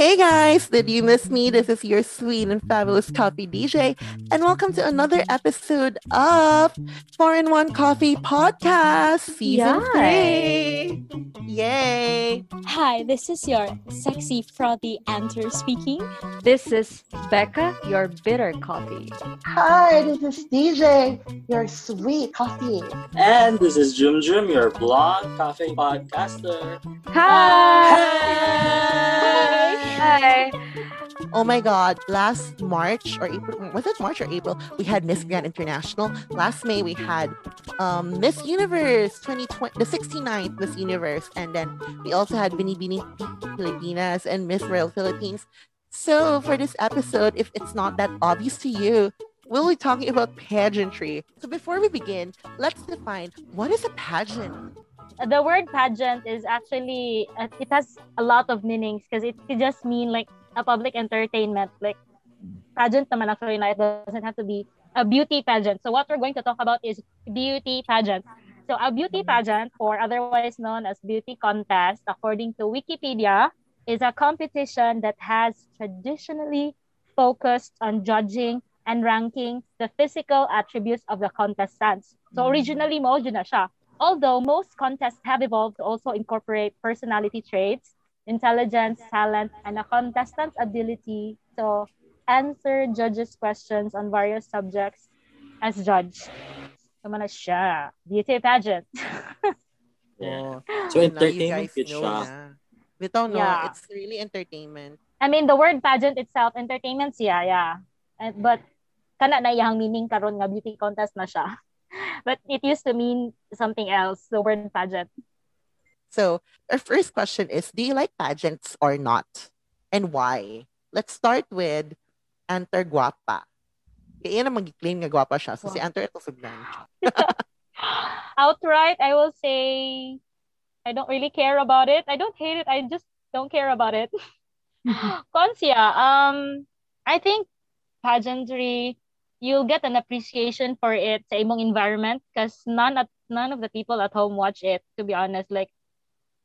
Hey guys, did you miss me? This is your sweet and fabulous coffee DJ, and welcome to another episode of Four in One Coffee Podcast Season Yay. 3. Yay! Hi, this is your sexy frothy answer speaking. This is Becca, your bitter coffee. Hi, this is DJ, your sweet coffee. And this is Jum Jum, your blonde coffee podcaster. Hi! Hi! Oh my god, last March or April, was it March or April? We had Miss Grand International. Last May, we had um, Miss Universe 2020, the 69th Miss Universe. And then we also had Bini Bini Filipinas and Miss Royal Philippines. So for this episode, if it's not that obvious to you, we'll be talking about pageantry. So before we begin, let's define what is a pageant? The word pageant is actually uh, it has a lot of meanings because it could just mean like a public entertainment. Like pageant naman actually na it doesn't have to be a beauty pageant. So what we're going to talk about is beauty pageant. So a beauty pageant or otherwise known as beauty contest according to wikipedia is a competition that has traditionally focused on judging and ranking the physical attributes of the contestants. So originally mo na siya Although most contests have evolved to also incorporate personality traits, intelligence, talent, and a contestant's ability to answer judges' questions on various subjects as judge. Naman na siya. Beauty pageant. Yeah. Oh, So entertainment guys good know siya. na. Bitaw, no, Yeah. it's really entertainment. I mean, the word pageant itself, entertainment siya, yeah. And, but, kana na iyang meaning karon nga beauty contest na siya. But it used to mean something else, the word pageant. So, our first question is Do you like pageants or not? And why? Let's start with Anter Guapa. Kaya na mag-claim nga guwapa siya. So, si Anter ito outright i will say i don't really care about it i don't hate it i just don't care about it Consia, um i think pageantry you'll get an appreciation for it sa imong environment because none at none of the people at home watch it to be honest like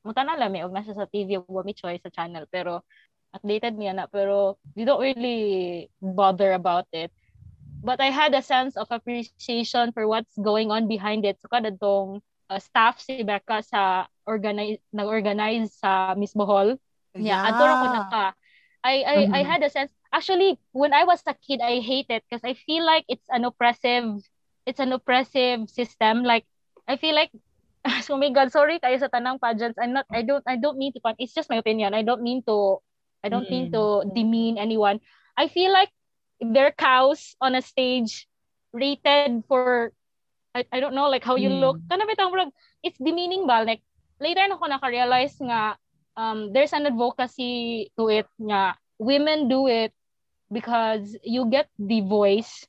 muta na lang may og nasa sa TV wa mi choice sa channel pero updated mi na pero you don't really bother about it but I had a sense of appreciation for what's going on behind it. So kada tong uh, staff si Becca sa organize nag-organize sa mismo hall. Yeah, adoro ko na ka. I I I Mhm. had a sense actually when I was a kid I hate it because I feel like it's an oppressive it's an oppressive system. Like I feel like oh my god sorry kayo sa tanang pageants. I'm not I don't I don't mean to it's just my opinion. I don't mean to I don't mean to demean anyone. I feel like they're cows on a stage rated for I, I don't know like how you Mm. look kana bitang it's demeaning ba? Like later na ko naka-realize nga um there's an advocacy to it nga women do it because you get the voice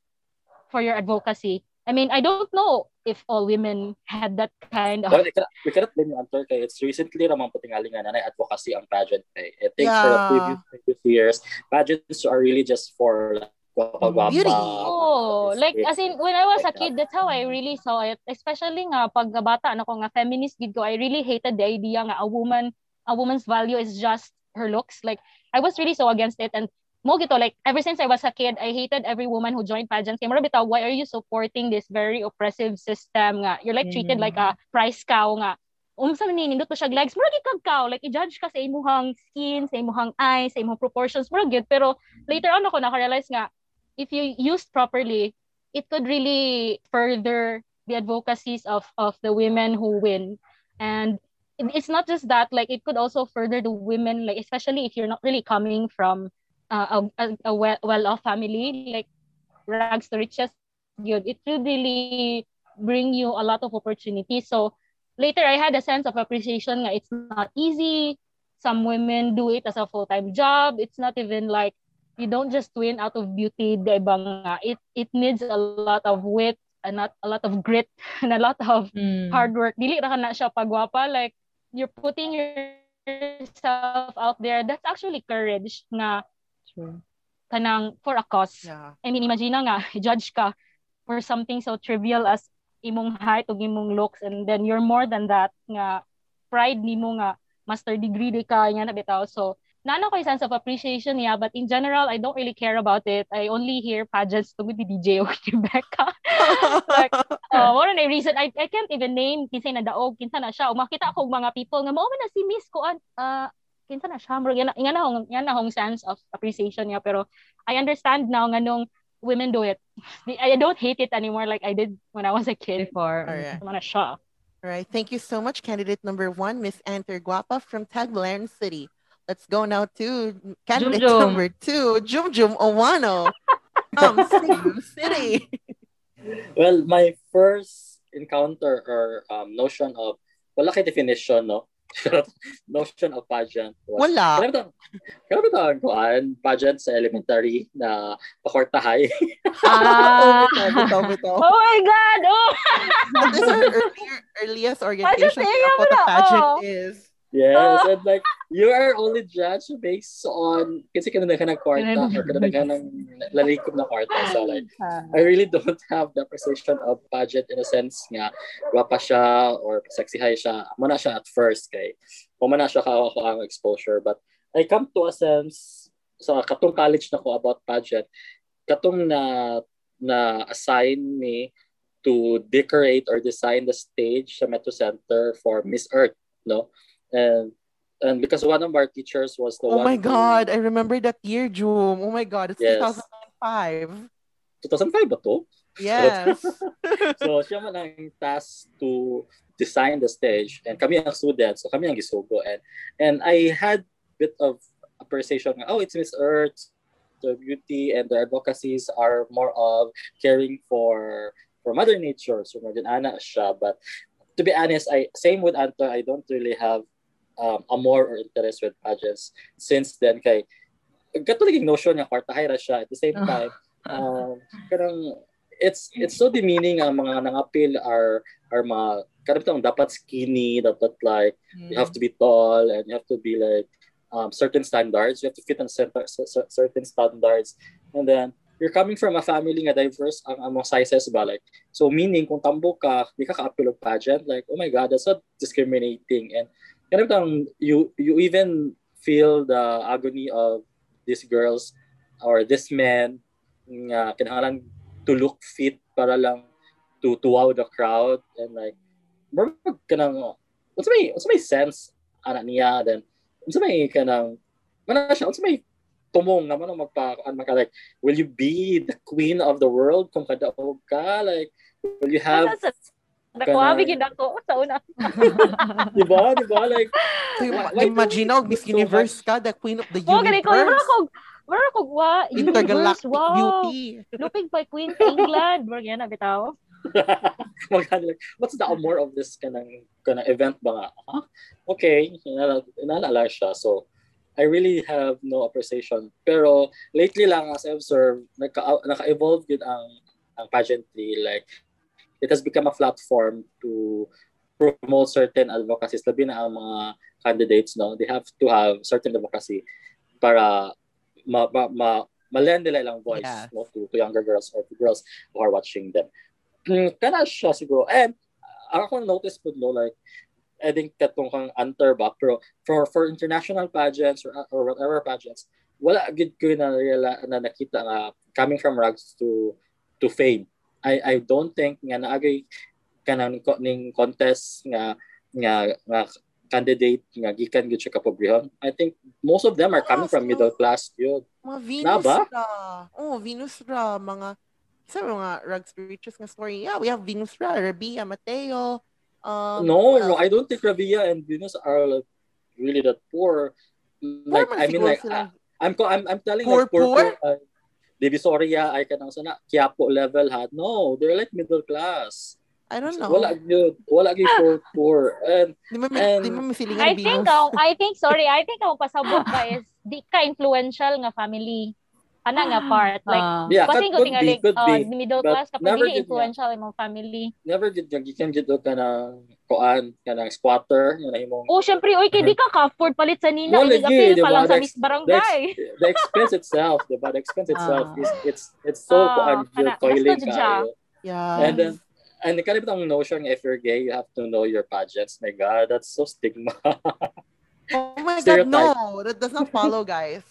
for your advocacy I mean I don't know if all women had that kind of But we cannot, we cannot blame yung Antor kay it's recently ramang patingali nga na advocacy ang pageant kay. I think for the Yeah. previous, previous years, pageants are really just for like guwapa-guwapa. Beauty. Oh, like as in when I was a kid, that's how I really saw it. Especially nga pag bata na ko nga feminist gid ko, I really hated the idea nga a woman, a woman's value is just her looks. Like I was really so against it and mo gito like ever since I was a kid, I hated every woman who joined pageants. Kaya bitaw, why are you supporting this very oppressive system nga? You're like treated like a mm-hmm. price cow nga. Unsa man ni nindot to siya legs, mura gid kag cow. Like i-judge ka sa imuhang skin, sa imuhang eyes, sa imong proportions, mura gid. Pero later on ako naka-realize nga if you used properly, it could really further the advocacies of of the women who win. And it's not just that, like it could also further the women, like especially if you're not really coming from uh, a, a, a well, well-off family, like rags to riches, yun, it would really bring you a lot of opportunities. So later I had a sense of appreciation it's not easy. Some women do it as a full-time job. It's not even like you don't just win out of beauty? It it needs a lot of wit and not a lot of grit and a lot of hard work. Dili ra na siya pagwapa like you're putting yourself out there. That's actually courage nga kanang for a cause. Yeah. I mean, imagine na nga, judge ka for something so trivial as imong height o imong looks and then you're more than that nga pride nimo nga master degree di ka nya na bitaw so Nano ko sense of appreciation, yeah, but in general, I don't really care about it. I only hear pageants to with the DJ o Rebecca. like, uh, more than a reason, I, I can't even name kinsa na daog, kinsa na siya. O makita ako mga people nga, mao na si Miss ko, uh, kinsa na siya. Murag, yan, yan, na hong, yan na hong sense of appreciation niya. Pero I understand now nga nung women do it. I don't hate it anymore like I did when I was a kid. Before. Alright. Mana siya. All right. Thank you so much, candidate number one, Miss Anter Guapa from Tagbilaran City. Let's go now to candidate Jum Jum. number two, Jum Jum Owano from Cebu City. Well, my first encounter or um, notion of, wala kay definition, no? Notion of pageant was, Wala. Kaya ba ang kuan pageant sa elementary na pakwartahay? Oh, Ah. bitaw, bitaw, bitaw. Oh my God! Oh! This is our earlier, earliest orientation area of what a pageant oh. is. Yes, and like, you are only judged based on, kasi kanina ka ng kwarta or kanina ka ng lalikom na kwarta. So like, I really don't have the appreciation of pageant in a sense nga gwapa siya or sexy high siya. Muna siya at first kay pumana siya ka ako ang exposure but I come to a sense sa katong college na ko about pageant katong na na assign me to decorate or design the stage sa Metro Center for Miss Earth no and and because one of our teachers was the Oh one my who- God, I remember that year, Jum. Oh my God, it's Yes. 2005. 2005 ba to? Yes. so siya man ang task to design the stage and kami ang students so kami ang gisugo and and I had bit of appreciation oh it's Miss Earth the beauty and the advocacies are more of caring for for mother nature so medyo ana siya but to be honest I same with Anto I don't really have um, amor or interest with pageants since then. Kay katuliging notion nga kwartahay ra siya at the same time um, karang it's it's so demeaning ang mga nangapil are are mga karamihan dapat skinny dapat like you have to be tall and you have to be like um, certain standards. You have to fit on certain, certain standards. And then you're coming from a family nga diverse ang, mga sizes ba like so meaning kung tambo ka di ka ka-appeal pageant like oh my god that's so discriminating. And karamihan you you even feel the agony of these girls or this man nga kinahanglan to look fit para lang to to wow the crowd and like more kanang what's may what's may sense ana niya then what's may kanang mana siya what's may tumong naman ang magpa an maka like will you be the queen of the world kung kadaog ka? Like will you have Nakuha, bigyan ako sa una. di ba di ba like So, imagine now, Miss Universe ka, the queen of the Oh, ko. Universe. ko, mara ko, wa, universe, Intergalactic wow. beauty. Lupig pa Queen England. Mara yan, bitaw. Magkano like, what's the more of this kanang kanang event ba nga? Huh? Okay, inala, inaalala siya. So, I really have no appreciation. Pero lately lang as I observe, naka, naka-evolve yun ang ang pageantry. Like, it has become a platform to promote certain advocacies. Labi na ang mga candidates, no? They have to have certain advocacy para ma, ma, ma, ma-lend nila ilang voice Yeah. no, to, to younger girls or to girls who are watching them. Mm, kana siya siguro. And ang ako notice po no, like, I think katong kang anter ba, pero for, for international pageants or, or whatever pageants, wala gid ko na, reala- na nakita nga coming from rags to to fame. I I don't think nga naagay kanang ning contest nga nga nga candidate nga gikan gid siya kapobrehon. I think most of them are coming from middle class yun. Mga Venus Na ba? ra. Oh, Venus ra. Mga, isa mga rugs riches nga story. Yeah, we have Venus ra, Rabia, Mateo. Um, no, no. I don't think Rabia and Venus are like, really that poor. Like man I mean like. I- I'm I'm I'm telling Poor, like poor, poor? poor uh, Divisoria ay kanang sana Quiapo level ha. No, they're like middle class. I don't know. Wala gyud, wala gyud poor poor. And Di mo, and- di mo I think, ang, I think, sorry, I think ang pasabot ka is di ka influential nga family. Ana nga part. Like, Ah. yeah, could, ko tingali, could uh, be. middle but class, did nga. influential imong family. Never gid nga gikan gid og kanang kuan kanang squatter nga imong Oh, syempre, oy, kay di ka ka-afford palit sa nina. Ilig-appeal di pa lang sa Miss Barangay. the expense itself, diba? The expense itself Ah. is it's it's so Ah, kuan kana- toiling kayo. Yeah. And then and kind of ang notion if you're gay, you have to know your pageants. My God, that's so stigma. Oh my god, no. That does not follow, guys.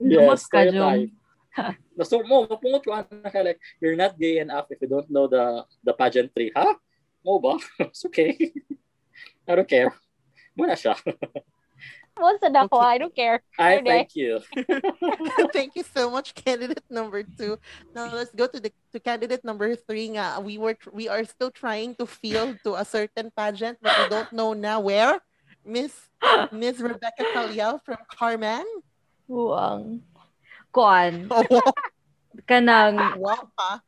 Yes, ka, stereotype. So mo, mapungot ko na ka like, you're not gay enough if you don't know the the pageantry. Ha? Mo ba? It's okay. I don't care. Muna siya. Once na ako, I don't care. I thank you. Thank you so much, candidate number two. Now let's go to the to candidate number three. Nga. We were we are still trying to field to a certain pageant, but we don't know now where. Miss Miss Rebecca Caliao from Carmen. Buang. Kuan. Oh, Kanang wow, ha?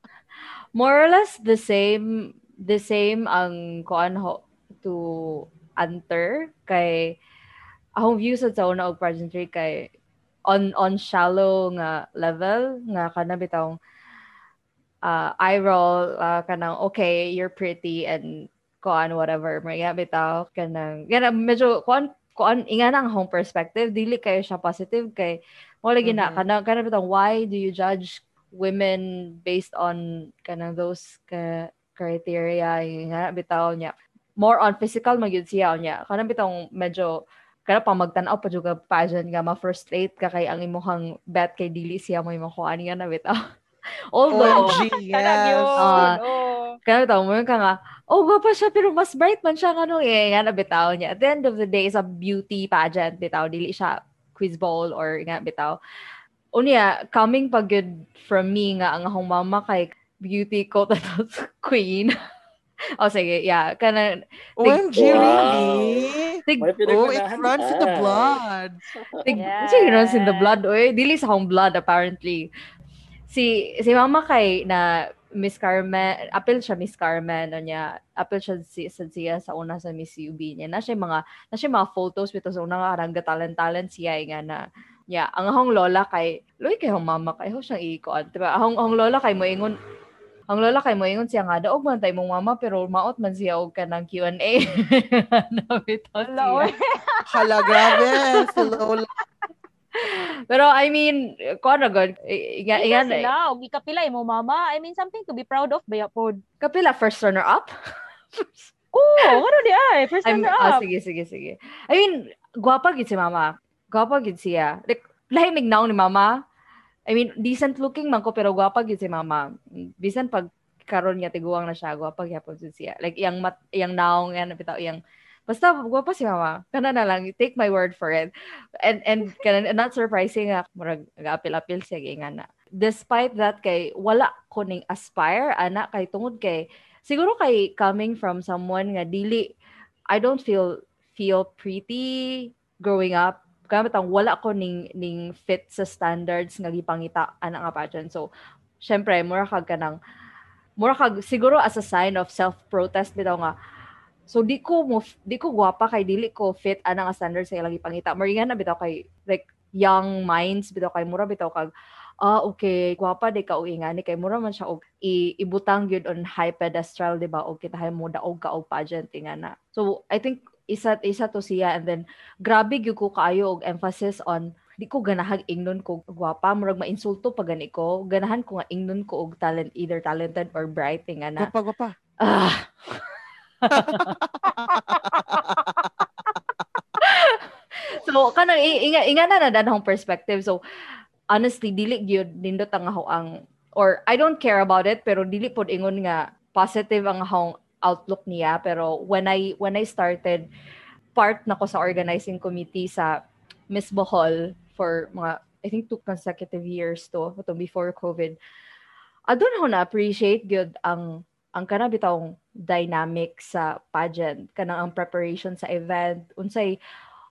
more or less the same the same ang kuan ho to answer kay akong view sa una og pageantry kay on on shallow nga level nga kana bitong uh, eye roll uh, kanang okay you're pretty and kuan whatever may nga bitaw kanang gana medyo kuan kuan inga nang home perspective dili kayo siya positive kay mo lagi na Mhm. kanang kanang bitong why do you judge women based on kanang those ka criteria nga bitaw niya more on physical magyud siya niya kanang bitong medyo kada pa magtan-aw pa juga pageant nga ma-frustrate ka kay ang imong bet kay dili siya mo imong kuan nga na bitaw although OMG, yes. Ah. oh. kaya bitaw mo ka nga oh gwapa siya pero mas bright man siya nga nung eh nga na bitaw niya at the end of the day is a beauty pageant bitaw dili siya quiz bowl or nga bitaw unya coming pa good from me nga ang akong mama kay beauty quote queen oh sige yeah kana OMG, Wow. really? tig Oh, it runs in the blood. Tig, Yes. Sige, runs in the blood. Oy, dili sa akong blood, apparently. Si, si mama kay na Miss Carmen, apel siya Miss Carmen, ano niya, apel siya si, sa siya sa una sa Miss UB niya. Na siya mga, na siya mga photos bito sa una nga karang talent-talent siya eh, nga na, yeah, ang akong lola kay, loy kay akong mama kay, ho siyang ikuan. Diba? Akong, akong lola kay mo ingon, ang lola kay mo ingon siya nga, daog man tayo mong mama, pero maot man siya og ka ng Q&A. Wala, siya. Hala, grabe. Si Lola. Pero I mean, kuan na gud. Inga inga na sila. Og ikapila mo mama. I mean, something to be proud of. Baya po. kapila first runner up. Oo, ano di ay. First I'm, runner ah, up. sige, sige, sige. I mean, gwapa gid si mama. Gwapa gid siya. Like, lahi mignaw ni mama. I mean, decent looking man ko, pero gwapa gid si mama. Bisan pag karon niya tiguang na siya, gwapa gyapon gid siya. Like, iyang mat, iyang naong, yan, bitaw, iyang, basta gwapa si mama. Kana na lang, take my word for it. And, and, kana, not surprising nga, murag, apil-apil siya, nga na. Despite that, kay, wala ko ning aspire, ana, kay tungod kay, siguro kay coming from someone nga dili I don't feel feel pretty growing up gamit ang wala ko ning ning fit sa standards nga gipangita ana nga pageant so syempre mura kag kanang mura kag siguro as a sign of self protest bitaw nga so di ko mo di ko gwapa kay dili ko fit ana nga standards sa ilang ipangita moringan na bitaw kay like young minds bitaw kay mura bitaw kag ah okay gwapa di ka uy nga. Ni kay mura man siya og i- ibutang gyud on high pedestal di ba? Og kitahay mo daog ka og pageant nga na. So i think isa isa to siya. And then grabe gyud ko kaayo og emphasis on di ko ganahag ingnon ko gwapa. Murag mainsulto pa gani ko. Ganahan ko nga ingnon ko og talent either talented or bright nga na. Gwapa, gwapa. ah so kanang inga inga na na danhong perspective. So honestly dili gyud nindot ang ako ang or I don't care about it pero dili pod ingon nga positive ang akong outlook niya. Pero when I when I started part na ko sa organizing committee sa Miss Bohol for mga I think two consecutive years to before COVID adun ho na appreciate gyud ang ang kana bitawng dynamic sa pageant kanang ang preparation sa event unsay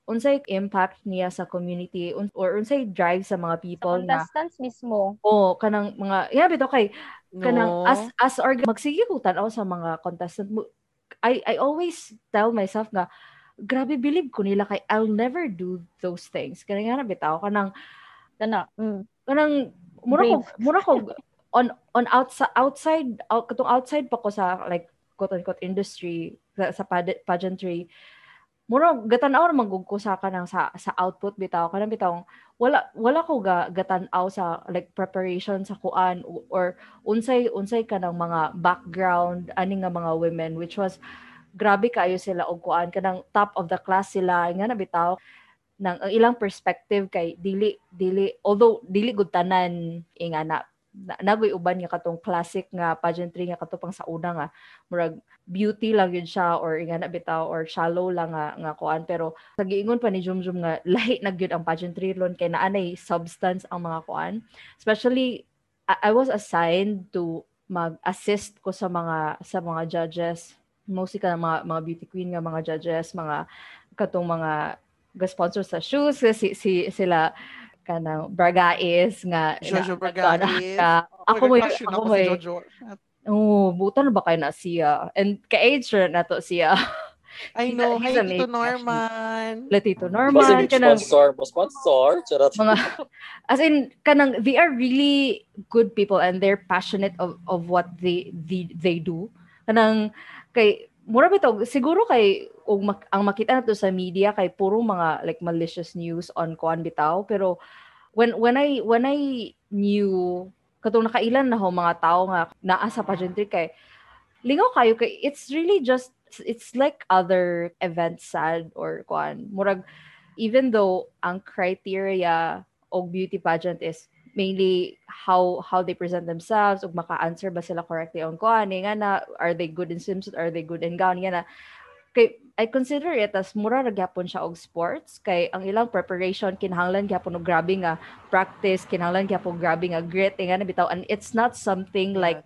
unsay impact niya sa community un- or unsay drive sa mga Sa people na contestants mismo. oh kanang mga yeah bitaw kay kanang No. as as org magsige ko tan sa mga contestant mo I I always tell myself nga grabe believe ko nila kay I'll never do those things kanang nga na bitaw kanang Kana. Mm. kanang mura ko mura ko on on outside outside out, katong outside pa ko sa like quote unquote industry sa, sa pageantry mura gatan-aw naman gud ko sa kanang sa sa output bitaw. Kanang bitaw wala wala ko ga gatan-aw sa like preparation sa kuan o- or unsay unsay kanang mga background ani nga mga women which was grabe kayo sila og kuan. Kanang top of the class sila nga na bitaw. Ng ang ilang perspective kay dili dili although dili gud tanan ingana na, nagoy uban nga katong classic nga pageantry nga pang sa una nga murag beauty lang yun siya or ingana bitaw or shallow lang nga nga kuan. Pero sa giingon pa ni Jumjum nga lahi na gyud ang pageantry ron kay naanay substance ang mga kuan. Especially I, I was assigned to mag-assist ko sa mga sa mga judges. Mostly ka mga mga beauty queen nga mga judges mga katong mga ga-sponsor sa shoes si, si sila kanang Bragais nga Jojo na- Bragais. ka- ako mo ako ako mo si Jojo. Oh, buta na ba kayo na siya? And ka-age na to siya. I know. Hi, Tito Norman. Latito Kasi Norman, yung kanang, sponsor mo, sponsor. Charot. mga, as in, kanang, they are really good people and they're passionate of, of what they, they, they do. Kanang, kay, mura ito, siguro kay, ug mak- ang makita na to sa media kay puro mga like malicious news on kuan bitaw. Pero when when I when I knew katong nakailan na ho mga tao nga naa sa pageantry kay lingaw kayo kay it's really just it's like other events sad or kuan. Murag even though ang criteria og beauty pageant is mainly how how they present themselves ug maka-answer ba sila correctly on kuan nga na are they good in swimsuit are they good in gown nga na kay I consider it as mura ra gyapon siya og sports kay ang ilang preparation kinahanglan gyapon og grabe nga practice kinahanglan gyapon grabe nga grit nga na bitaw and it's not something like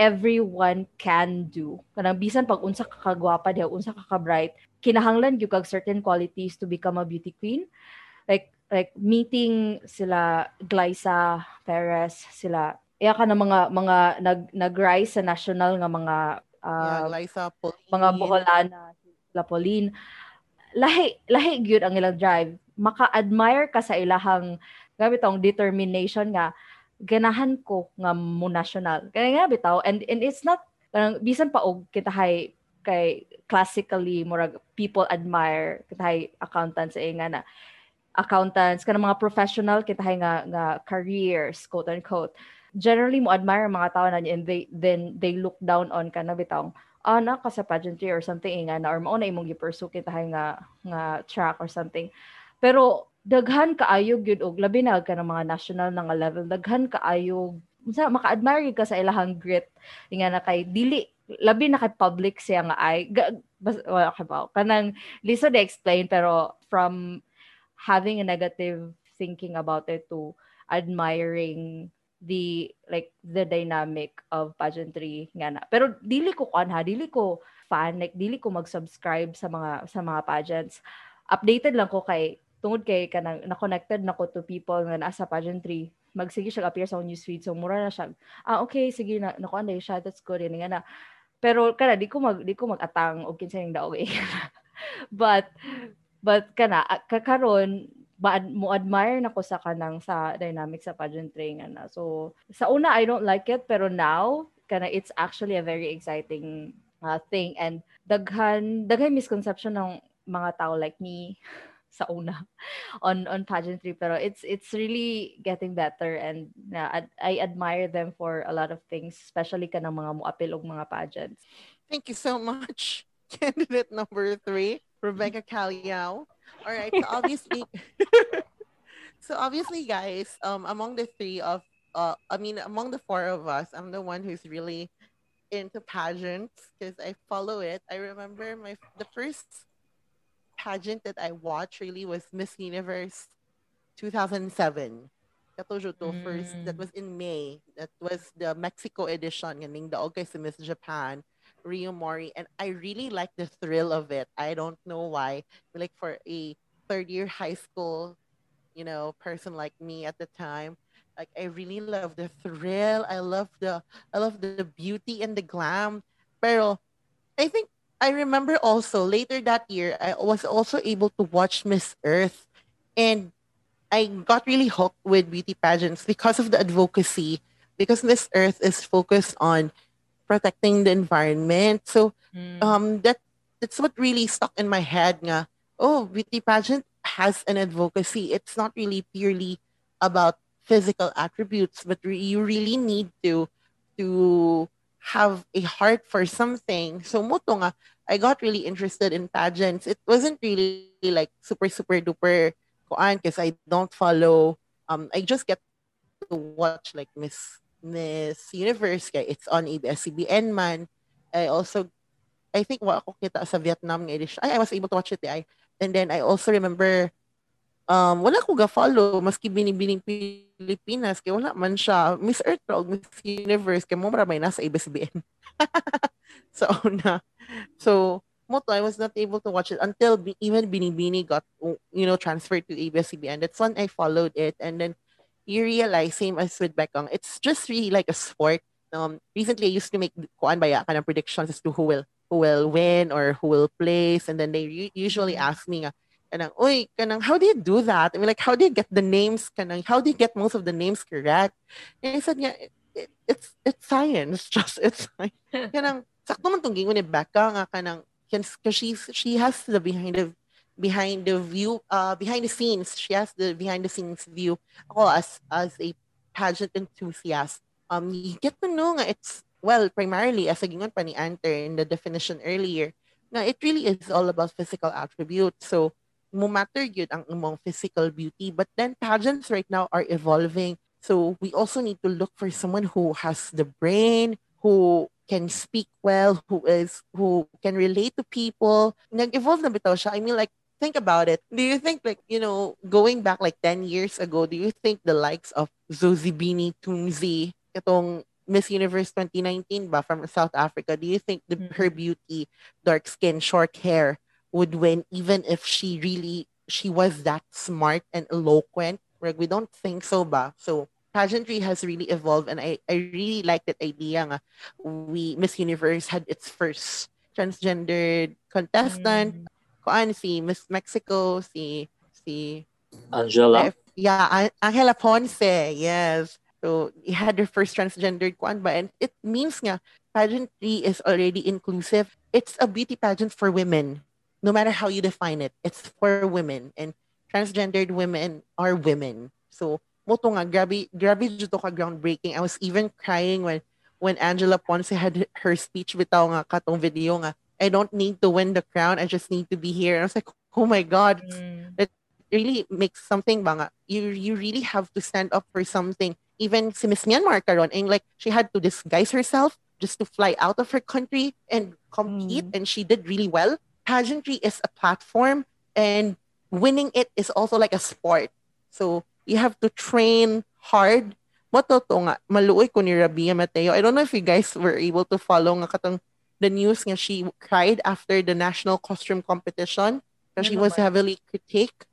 everyone can do. Kanang bisan pag unsa ka kagwapa diha, unsa ka ka-bright, kinahanglan gyud kag certain qualities to become a beauty queen. Like like meeting sila Glyza Perez, sila iya ka na mga mga nag nag-rise sa national nga mga yeah, uh, Liza Pauline. mga Boholana, sila Pauline. Lahi lahi gyud ang ilang drive. Maka-admire ka sa ilahang gabi tong determination nga ganahan ko nga mo national. Kaya nga bitaw and and it's not parang bisan pa og kita hay kay classically murag people admire kita hay accountants ay nga na accountants kana mga professional kita hay nga nga careers quote unquote. Generally mo admire mga tao na and they then they look down on kana bitaw ah na ka sa pageantry or something nga na or mao na imong gi-pursue kita hay nga nga track or something. Pero daghan kaayo gyud og labi na ka mga national na nga level daghan kaayo unsa maka-admire ka sa ilahang grit nga na kay dili labi na kay public siya nga ay ga, bas, ba kanang lisa de explain pero from having a negative thinking about it to admiring the like the dynamic of pageantry nga na. Pero dili ko kuan ha dili ko fan like dili ko mag-subscribe sa mga sa mga pageants. Updated lang ko kay tungod kay kanang na-connected na ko to people nga nasa pageantry magsige siya appear sa newsfeed so mura na siya. Ah okay sige na nakuha na siya that's good yun nga na. Pero kana di ko mag di ko mag-atang og kinsa ning daog eh. but but kana kakaron mo admire na ko sa kanang sa dynamic sa pageantry nga na so sa una I don't like it pero now kana it's actually a very exciting uh, thing. And daghan daghan misconception ng mga tao like me sa una on on pageantry pero it's it's really getting better and ad- I admire them for a lot of things especially kanang mga moapil og mga pageants. Thank you so much. Candidate number three, Rebecca Caliao. All right, so obviously, so obviously, guys, um, among the three of, uh, I mean, among the four of us, I'm the one who's really into pageants because I follow it. I remember my the first pageant that I watched really was Miss Universe 2007. Katojo to first. That Mm. was in May. That was the Mexico edition. Ganing daog kay sa Miss Japan. Rio Mori, and I really like the thrill of it. I don't know why. Like for a third year high school, you know, person like me at the time, like I really love the thrill. I love the I love the beauty and the glam. Pero I think I remember also later that year I was also able to watch Miss Earth and I got really hooked with beauty pageants because of the advocacy because Miss Earth is focused on protecting the environment. So um that that's what really stuck in my head nga oh beauty pageant has an advocacy it's not really purely about physical attributes but re- you really need to to have a heart for something so mo to nga I got really interested in pageants. It wasn't really like super super duper koan because I don't follow. Um, I just get to watch like Miss Miss Universe. Kaya it's on ABS-CBN man. I also, I think wa ako kita sa Vietnam edition. Ay, I was able to watch it. eh, I, and then I also remember um, wala ko ga-follow maski binibining Pilipinas kay wala man siya Miss Earth o Miss Universe kay mo may nasa ABS-CBN so na so moto I was not able to watch it until even Binibini got you know transferred to ABS-CBN that's when I followed it and then you realize same as with Bekong it's just really like a sport. Um recently I used to make kuan ba ya kanang predictions as to who will who will win or who will place. And then they u- usually ask me kanang oy kanang how do you do that? I mean like how do you get the names kanang how do you get most of the names correct? And I said yeah it, it, it's it's science just it's like kanang sakto man tong gingon ni Becca nga kanang because she's she has the behind the behind the view uh behind the scenes she has the behind the scenes view ako as as a pageant enthusiast um you get to know nga it's well primarily as a gingon pa ni in the definition earlier na it really is all about physical attributes so mo matter yun ang imong physical beauty but then pageants right now are evolving so we also need to look for someone who has the brain who can speak well, who is who can relate to people. Nag-evolve na bitaw siya. I mean like think about it. Do you think like, you know, going back like 10 years ago, do you think the likes of Zozibini Tunzi, itong Miss Universe 2019 ba from South Africa, do you think the, her mm-hmm. beauty, dark skin, short hair would win even if she really she was that smart and eloquent? Like we don't think so ba. So pageantry has really evolved and I, I really like that idea nga we Miss Universe had its first transgendered contestant. Mm. Kuan si Miss Mexico, si si Angela. Yeah, An- Angela Ponce, yes. So he had her first transgendered kuan ba and it means nga pageantry is already inclusive. It's a beauty pageant for women. No matter how you define it, it's for women and transgendered women are women. So moto nga grabe grabe jud to ka groundbreaking. I was even crying when when Angela Ponce had her speech bitaw nga katong video nga I don't need to win the crown, I just need to be here. And I was like, "Oh my god, Mm. really makes something ba nga. You you really have to stand up for something. Even si Miss Myanmar karon and like she had to disguise herself just to fly out of her country and compete and she did really well. Pageantry is a platform and winning it is also like a sport. So you have to train hard. Moto to nga, maluoy ko ni Rabia Mateo. I don't know if you guys were able to follow nga katong the news nga she cried after the national costume competition because she was heavily critiqued.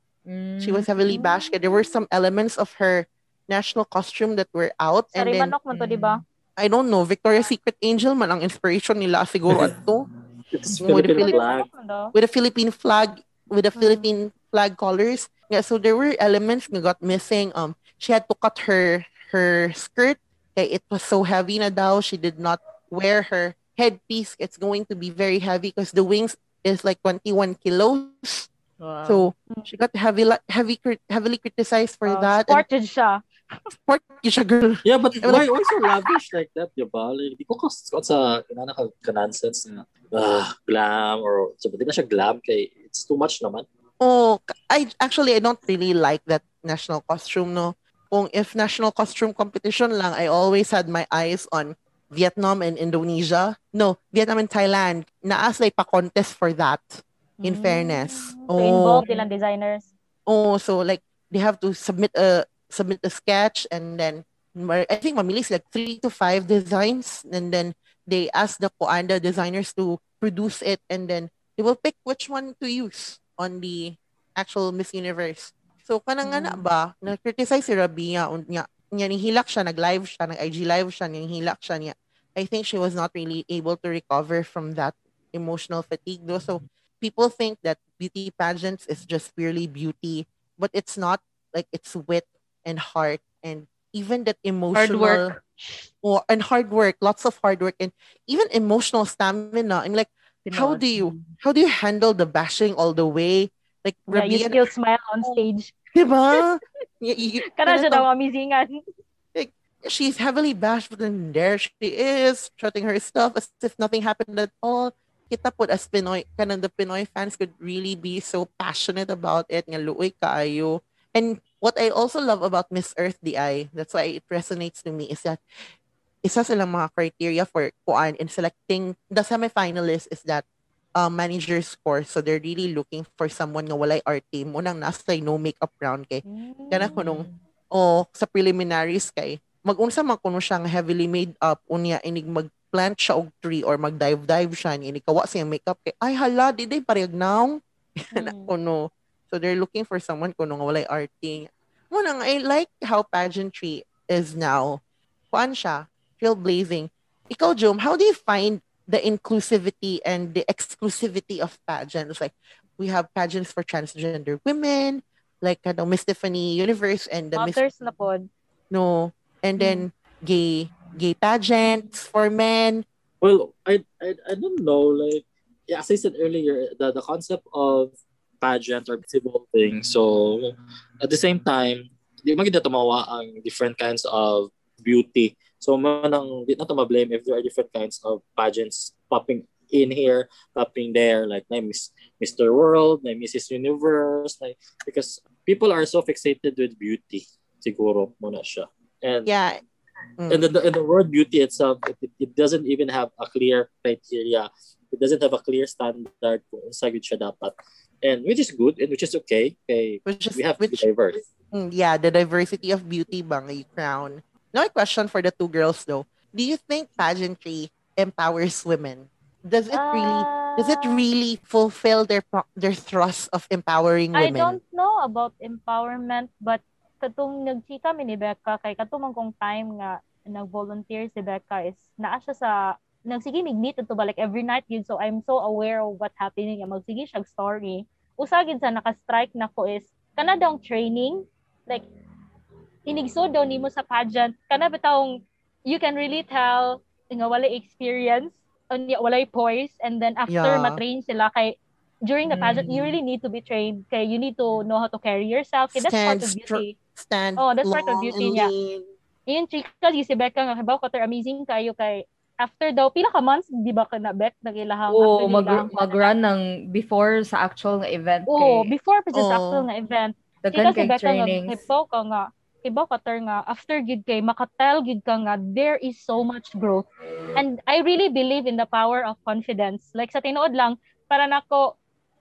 She was heavily bashed. There were some elements of her national costume that were out. Sa and then, manok man to, di ba? I don't know, Victoria's Secret Angel man ang inspiration nila siguro ato. It's with the Philippine flag. Manok man daw. with the Philippine flag, with the Mm. Philippine flag colors. Yeah, so there were elements that got missing. Um, she had to cut her her skirt. Okay, it was so heavy na daw. She did not wear her headpiece. It's going to be very heavy because the wings is like 21 kilos. Wow. So she got heavy, heavy, heavily criticized for Uh, that. Sport jud siya. And sport yun siya, girl. Yeah, but Well, why why so lavish like that, di ba? Like, di ko kas sa inana ka, ka nonsense na ah, glam or so di na siya glam kay it's too much naman. Oh, I actually I don't really like that national costume no. Kung if national costume competition lang, I always had my eyes on Vietnam and Indonesia. No, Vietnam and Thailand. Naas like pa contest for that. In mm. fairness. So involved oh. ilang designers. Oh, so like they have to submit a submit a sketch and then I think mamili sila like three to five designs and then they ask the Koanda designers to produce it and then they will pick which one to use on the actual Miss Universe. So kanang na mm. ba, na-criticize si Rabia und niya, niya nihilak siya, nag-live siya, nag-IG live siya, nihilak siya niya. I think she was not really able to recover from that emotional fatigue though. So people think that beauty pageants is just purely beauty, but it's not like it's wit and heart and even that emotional hard work. or and hard work, lots of hard work and even emotional stamina. I'm like, how do you how do you handle the bashing all the way? Like Yeah, you Rabia, still smile on stage. diba? Kana siya daw amizingan. she's heavily bashed, but then there she is, shutting her stuff as if nothing happened at all. kita po as Pinoy, kanang the Pinoy fans could really be so passionate about it, nga luoy kaayo. And what I also love about Miss Earth DI, that's why it resonates to me, is that isa silang mga criteria for kuan in selecting the semifinalists is that um, manager score. So they're really looking for someone nga walay arte. Munang nasa no makeup round kay. Kana ko nung o sa preliminaries kay mag-unsa man kuno siya nga heavily made up unya inig mag-plant siya og tree or mag-dive-dive siya ni kawa siya makeup kay ay hala di day parehag now Mm. kuno so they're looking for someone kuno nga walay arte mo nang I like how pageantry is now kuan siya trailblazing ikaw Jom how do you find the inclusivity and the exclusivity of pageants like we have pageants for transgender women like ano, Miss Tiffany Universe and the Miss Others na pod. no and then gay gay pageants for men Well, I, I I don't know. Like, yeah, as I said earlier, the the concept of pageant or civil thing. So, at the same time, di maganda tumawa ang different kinds of beauty. So, manang di na to ma-blame if there are different kinds of pageants popping in here, popping there, like na Miss Mr. World, na Mrs. Universe, like, because people are so fixated with beauty. Siguro muna siya. And yeah Mm. and the, and the word beauty itself it, it doesn't even have a clear criteria it doesn't have a clear standard kung unsa gyud siya dapat and which is good and which is okay okay which is we have to be which diverse Mm, yeah the diversity of beauty ba nga crown now a question for the two girls though. Do you think pageantry empowers women? Does it really does it Ah, really fulfill their their thrust of empowering I women? don't know about empowerment but katong nagchika mi ni Becca kay katumang kong time nga nag-volunteer si Becca is naa siya sa nagsige mignit ito ba like every night yun. So I'm so aware of what happening nga magsige siya story. Usa gid sa naka-strike na ko is kana daw training? Like inigso daw nimo sa pageant kana bitawng you can really tell nga walay experience unya walay poise and then after Yeah. matrain sila kay during the pageant you Mm. really need to be trained kay you need to know how to carry yourself kay that's part Stand of str- beauty stand Oh, that's part of beauty niya. Iyon, chika, si Becca nga, habaw ka amazing kayo kay after daw, pila ka months, di ba ka na, Beck, nagilahang after mag, mag-run ng before sa actual nga event. Oo, kay, before pa sa Oo. actual nga event. Chika si kay Becca nga, hibaw ka nga, hibaw ka ter nga, after gid kay, makatel gid ka nga, there is so much growth. And I really believe in the power of confidence. Like sa tinuod lang, para nako,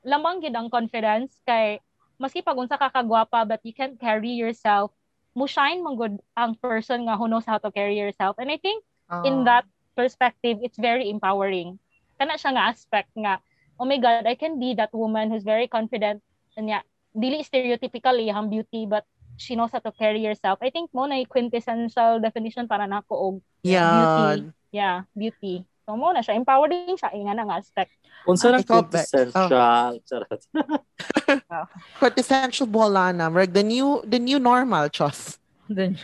lamang gid ang confidence kay, maski pag unsa ka kagwapa but you can't carry yourself, mo shine man good ang person nga who knows how to carry yourself. And I think in Ah. that perspective, it's very empowering. Kana siya nga aspect nga, oh my God, I can be that woman who's very confident. And yeah, dili stereotypical iyang beauty, but she knows how to carry herself. I think mo na yung quintessential definition para nako og yeah beauty. Yeah, beauty. So mo na siya, empowering siya, nga nga aspect. unsa na Beck. quintessential charot quintessential bolana like the new the new normal chos Dun.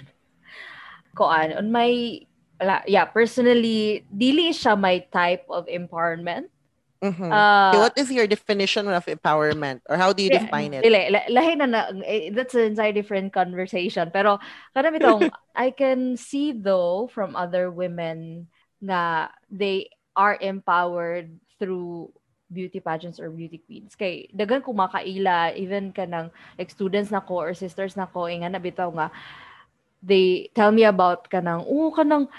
Koan, on my, yeah, personally, dili siya my type of empowerment. Mhm. Uh, Okay, what is your definition of empowerment or how do you define it Dili, la- lahi na na, eh, that's an entire different conversation. Pero, kada bitong, I can see though from other women na they are empowered through beauty pageants or beauty queens. Kay, dagan kumakaila, even ka ng like, students na ko or sisters na ko, inga na bitaw nga, they tell me about kanang, oh, kanang,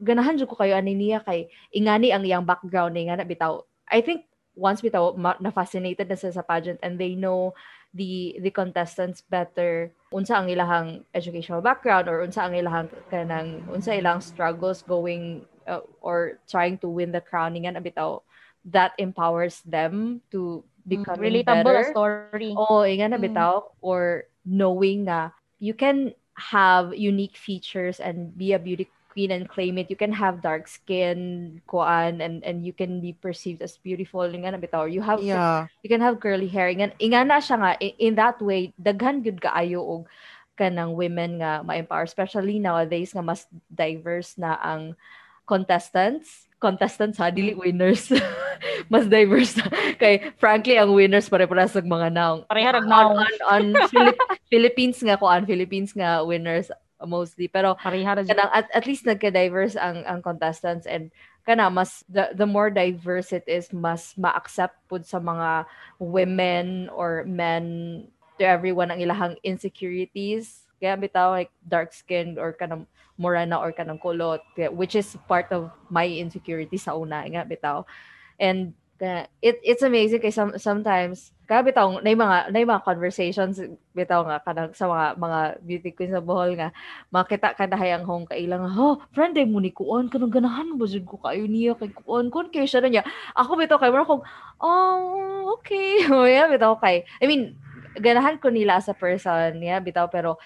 ganahan jud ko kayo ani niya kay ingani ang iyang background ni nga na bitaw. I think once bitaw na fascinated na sa pageant and they know the the contestants better unsa ang ilahang educational background or unsa ang ilahang kanang unsa ilang struggles going uh, or trying to win the crowning na bitaw that empowers them to become Relatable better. story. Oo, inga na Mm. bitaw. Or knowing na you can have unique features and be a beauty queen and claim it. You can have dark skin, kuan, and and you can be perceived as beautiful. Inga na bitaw. You have yeah you can have curly hair. Inga, inga na siya nga, in, in that way, daghan good kaayo og kanang women nga ma-empower. Especially nowadays nga mas diverse na ang contestants. Contestants ha, dili winners. mas diverse na. Kay frankly, ang winners pare-parehas ng mga naong. Pareharag on, naong. on, on Philip- Philippines nga ko, Philippines nga winners mostly. Pero kanang at, at least nagka-diverse ang ang contestants and kana mas the, the more diverse it is mas ma-accept pud sa mga women or men to everyone ang ilahang insecurities. Kaya bitaw like dark skinned or kanang morena or kanang kulot kaya- which is part of my insecurity sa una nga bitaw. And uh, it it's amazing kay some, sometimes kaya bitaw na mga na mga conversations bitaw nga kanang sa mga mga beauty queen sa Bohol nga makita ka na hayang hong kailang ho friend ay mo ni kuon kanang ganahan ba jud ko kayo niya kay kuon kun kay siya niya. Ako bitaw kay mura kong oh okay. Oh yeah bitaw kay I mean ganahan ko nila as a person yeah bitaw pero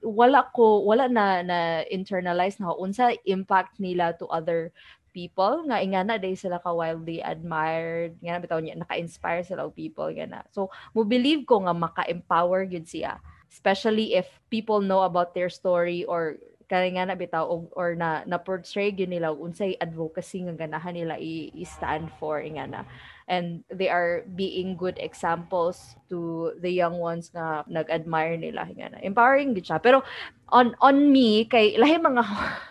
wala ko wala na na internalize na unsa impact nila to other people nga ingana day sila ka wildly admired nga na bitaw niya naka-inspire sila og people nga na. So mo believe ko nga maka-empower gyud siya especially if people know about their story or kaya nga na bitaw og- or na na portray gyud nila unsay advocacy nga ganahan nila i-stand for nga na. And they are being good examples to the young ones nga nag-admire nila nga na. Empowering gid siya. Pero on on me kay lahi mga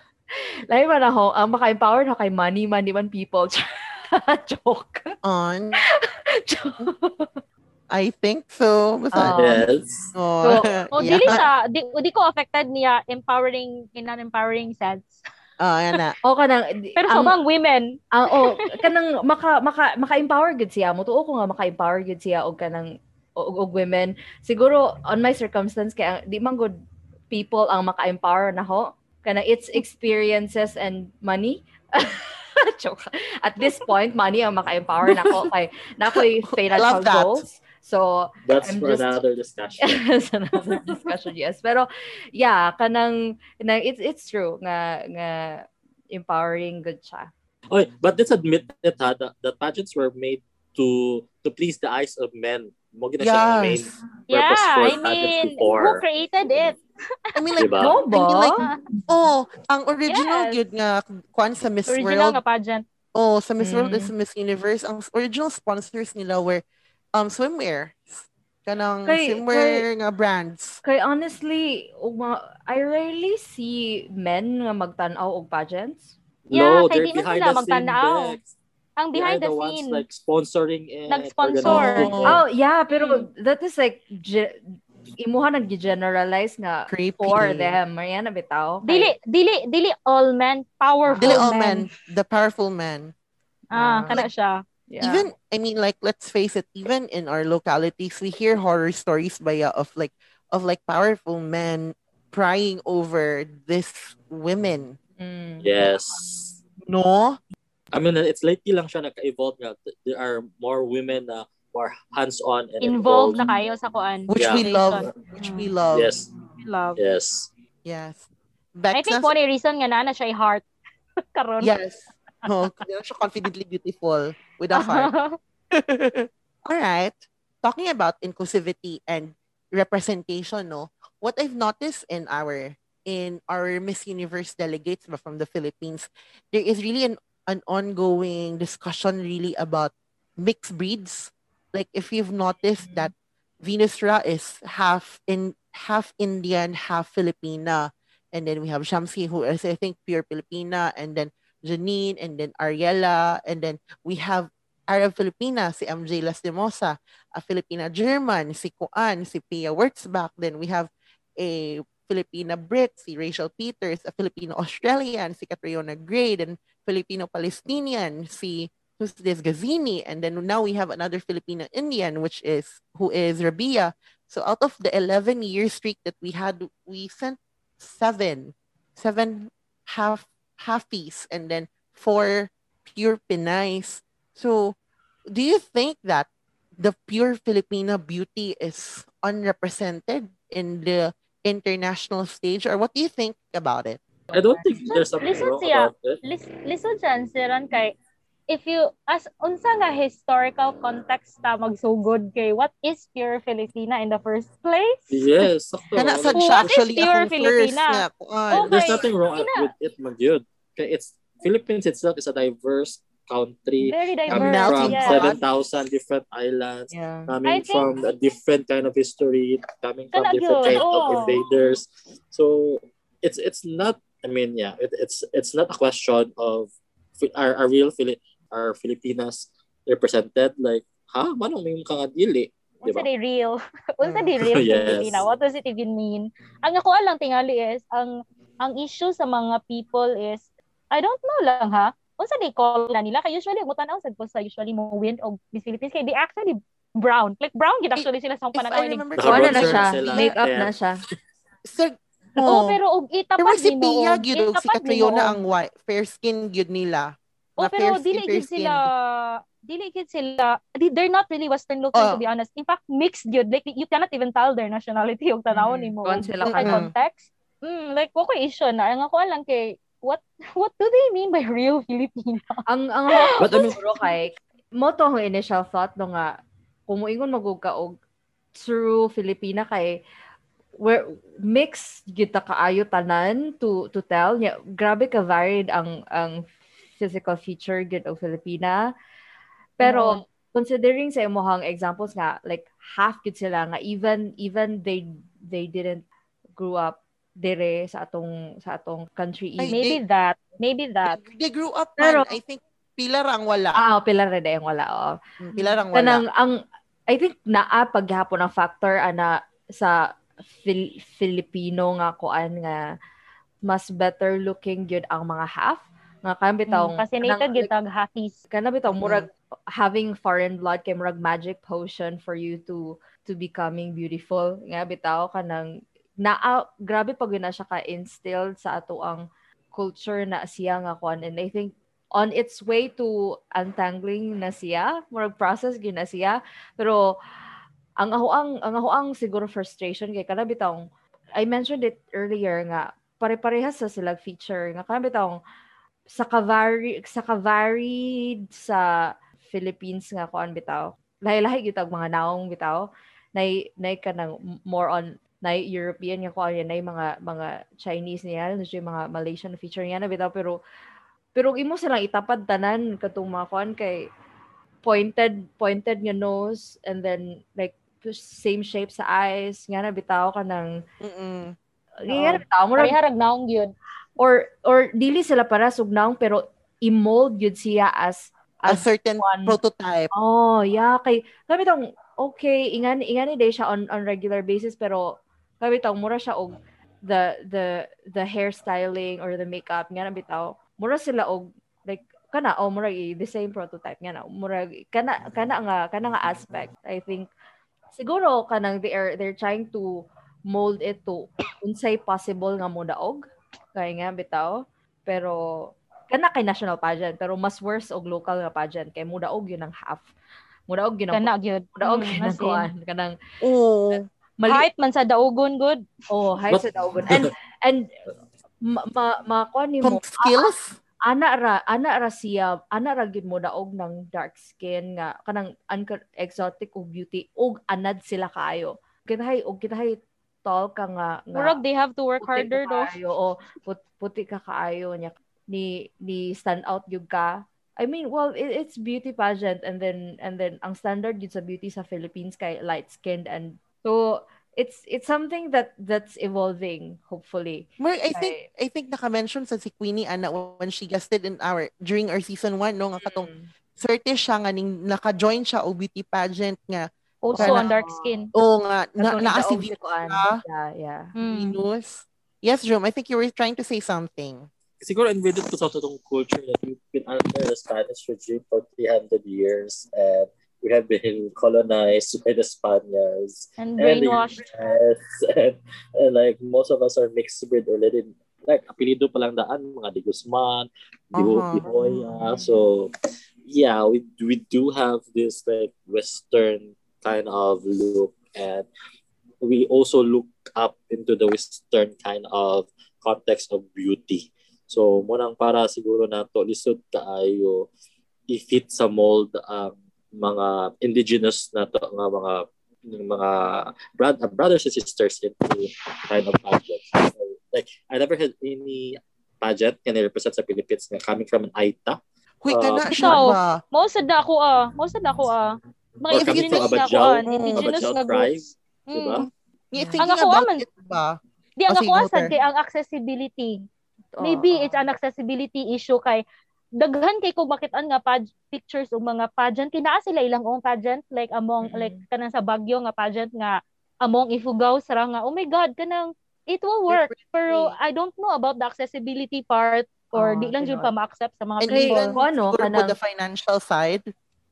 lahi man ako ang maka-empower na kay money money man people joke On, joke I think so. Basta, Um, yes. oh, O, yeah. dili siya, di, di ko affected niya empowering, in an empowering sense. Oh, yan na. o kanang Pero ang- sa mga women, ang oh kanang maka maka maka-empower gud siya mo tuo ko nga maka-empower gud siya og kanang og, og women siguro on my circumstance kay ang- di man good people ang maka-empower na ho kanang it's experiences and money Joke. At this point, money ang maka-empower na ko kay na ko'y financial Love that. goals. So, That's I'm for just- another discussion. It's another discussion, yes. Pero yeah, kanang, kanang it's it's true nga nga empowering good siya. Okay, but let's admit it ha, that, that pageants were made to to please the eyes of men. Mo main Yes. purpose yeah, for I mean, before. who created it? I mean, like, Diba? No I mean, like, oh, ang original Yes. yun nga, kwan sa Miss Original World, nga pageant. oh, sa Miss World Mm. and sa Miss Universe, ang original sponsors nila were um swimwear. Kanang Kay- swimwear nga brands. Kay honestly, I rarely see men nga magtan-aw og pageants. Yeah, no, kay they're di na behind sila the scene. magtanaw. Bex. Ang behind the ones scene. like sponsoring it. Nag-sponsor. Oh, yeah, pero that is like imuha nag-generalize nga Creepy. for them. Mariana bitaw. Kay- Dili, dili, dili all men, powerful Dili all men. men, the powerful men. Ah, Ah. kana siya. Yeah. Even, I mean, like, let's face it, even in our localities, we hear horror stories baya of like, of like powerful men prying over this women. Mm. Yes. No? I mean, it's lately lang siya nagka-evolve nga. There are more women na more hands-on and Involved involved. na kayo sa kuan. Which Yeah. we love. Which we love. Yes. Love. Yes. Yes. I think ni reason nga na siya heart. Karon. Yes. Oh, siya confidently beautiful with a heart. All right. Talking about inclusivity and representation, no. What I've noticed in our in our Miss Universe delegates but from the Philippines, there is really an an ongoing discussion really about mixed breeds. Like if you've noticed mm-hmm. that Venus Ra is half in half Indian, half Filipina, and then we have Shamsi who is I think pure Filipina, and then Janine, and then Ariella, and then we have Arab Filipina, si MJ Lastimosa, a Filipina German, si Kuan, si Pia Wurtzbach, then we have a Filipina Brit, si Rachel Peters, a Filipino Australian, si Catriona Gray, and Filipino Palestinian, si who's this Gazini, and then now we have another Filipino Indian, which is who is Rabia. So out of the 11 year streak that we had, we sent seven, seven half halfies, and then four pure Pinays. So, do you think that the pure Filipino beauty is unrepresented in the international stage, or what do you think about it? I don't think there's something Listen wrong siya. about it. Lis- listen dyan, si Ron, kay if you, as unsa nga historical context ta magsugod kay what is pure Filipina in the first place? Yes. sakto. Kana sad siya is actually pure first Filipina? nga. kuan. Okay. There's nothing wrong Ina. with it, magyud. Okay, it's Philippines itself is a diverse country Very coming diverse, from yes. seven- 7,000 different islands, Yeah. coming I think- from a different kind of history, coming from different yun, kind of oo. invaders. So it's it's not. I mean, yeah, it, it's it's not a question of are, are real Fili- are Filipinas represented like ha manong may ka nga dili Unsa Diba? di real? Unsa Mm. di real Yes. Filipina? What does it even mean? Ang ako lang tingali is ang ang issue sa mga people is I don't know lang ha. Unsa di call na nila kay usually mo tanaw sad ko sa usually mo win og Miss Philippines kay they actually brown. Like brown gid actually sila sa If I pananaw ni. Ano na siya? sila. Make up Yeah. na siya. Sir, Oh, oh, pero og pero itapat si ni Pia mo. gyud og si Catriona ang white, fair skin gyud nila. Oh, Mga pero dili gid sila dili gid sila they're not really western looking Oh. to be honest. In fact, mixed gyud. Like you cannot even tell their nationality og tanawon Mm, nimo. kuwan sila kanon. context. Mm, like wako issue na ang ako lang kay what what do they mean by real Filipino? Ang ang But I mean- siguro kay mo to ang initial thought no nga kung moingon magug ka og true Filipina kay where mix kita kaayo tanan to to tell nya grabe ka varied ang ang physical feature gid og Filipina pero considering sa imong examples nga like half gid sila nga even even they they didn't grew up dire sa atong sa atong country Ay, maybe that, maybe that. They grew up Pero- man. I think pila ra ang wala. ah pila rin ang wala oh. Mm, Pila ra ang wala. kanang ang I think naa paghapon ang factor ana sa Fil- Filipino nga kuan nga mas better looking gyud ang mga half nga kan bitaw Mm, fascinated gyud tag hackies. kana bitaw Mm. murag having foreign blood kay murag magic potion for you to to becoming beautiful nga bitaw kanang naa grabe pag na siya ka instilled sa ato ang culture na siya nga kuan and I think on its way to untangling na siya murag process gyud na siya pero ang ako ang ang ako ang siguro frustration kay kana bitaw I mentioned it earlier nga pare-parehas sa sila feature nga kana bitaw sa kavari sa kavari sa Philippines nga kuan bitaw lahi-lahi ang mga naong bitaw nay nay kanang more on na European nga kuan nay mga mga Chinese niya na mga Malaysian feature niya na bitaw pero pero imo silang itapad tanan katong mga kuan kay pointed pointed nga nose and then like same shape sa eyes nga na bitaw ka ng Mm-mm. nga na bitaw murag Pareha rag naong gyud. Or or dili sila para sugnaong pero i-mold yun siya as A as certain one. prototype. oh yeah. Kay kami tong okay ingan ingani day siya on on regular basis pero kami tong mura siya og the the the hairstyling or the makeup nga na bitaw. Mura sila og like kana oh mura i- the same prototype nga na. Mura kana kana nga kana nga aspect i think. Siguro kanang they are they're trying to mold it to unsay possible nga mo daog kay nga bitaw. Pero kana kay national pageant pero mas worse og local nga pageant kay mo daog yun ang half. Mo daog yun ang Kana gyud. mo daog Mm, yun as ang kuan kanang Oh. mali Hype man sa daugon good. oh high But- sa daogon. And and ma, ma, ma kuan nimo Kung skills, ana ra ana ra siya ana ra gid mo daog ng dark skin nga kanang unco- exotic og beauty og anad sila kaayo. Kitahay og kitahay tall ka nga nga Murag they have to work harder ka no. kaayo, o put, puti ka kaayo nya ni ni stand out gyud ka I mean, well, it, it's beauty pageant and then and then ang standard yun sa beauty sa Philippines kay light skinned and so it's it's something that that's evolving hopefully. Mer, I think I think naka-mention sa si Queenie Ana when she guested in our during our season 1 no nga katong Mm. swerte siya nga ning naka-join siya o beauty pageant nga Also Kana- on dark skin. o nga na, Katong naa si nidaog si Kuan. Yeah, yeah. Mm. Venus. Yes, Jerome, I think you were trying to say something. siguro invaded ko sa itong culture that we've been under the Spanish regime for 300 years and we have been colonized by the Spaniards And and the brainwashed. US and, and like most of us are mixed breed already like apelido pa lang daan mga de Guzman, de Uh-huh. de Hoya. so yeah we we do have this like western kind of look and we also look up into the western kind of context of beauty so munang para siguro na to lisod kaayo i-fit sa mold ang mga indigenous na to nga mga mga brad- uh, brothers and sisters into kind of pageants. So, like I never had any pageant can represent sa Philippines nga coming from an Aita Huy, Uh, kana siya ba? Most sa ako ah. Most sa ako ah. Mga Or coming indigenous from ah. Abadjao na tribe, groups. diba? Mm. Yeah, Ang thinking ako about man- it ba? Di ang Oh, ako asad Walter. kay ang accessibility. Maybe oo. it's an accessibility issue kay daghan kay ko bakit an nga pag pictures og mga pageant kay naa sila ilang own pageant like among Mm-mm. like kanang sa Baguio nga pageant nga among Ifugao sara nga oh my god kanang it will work pero I don't know about the accessibility part or Oh, di lang jud pa ma-accept sa mga And even kung ano, kanang- the financial side.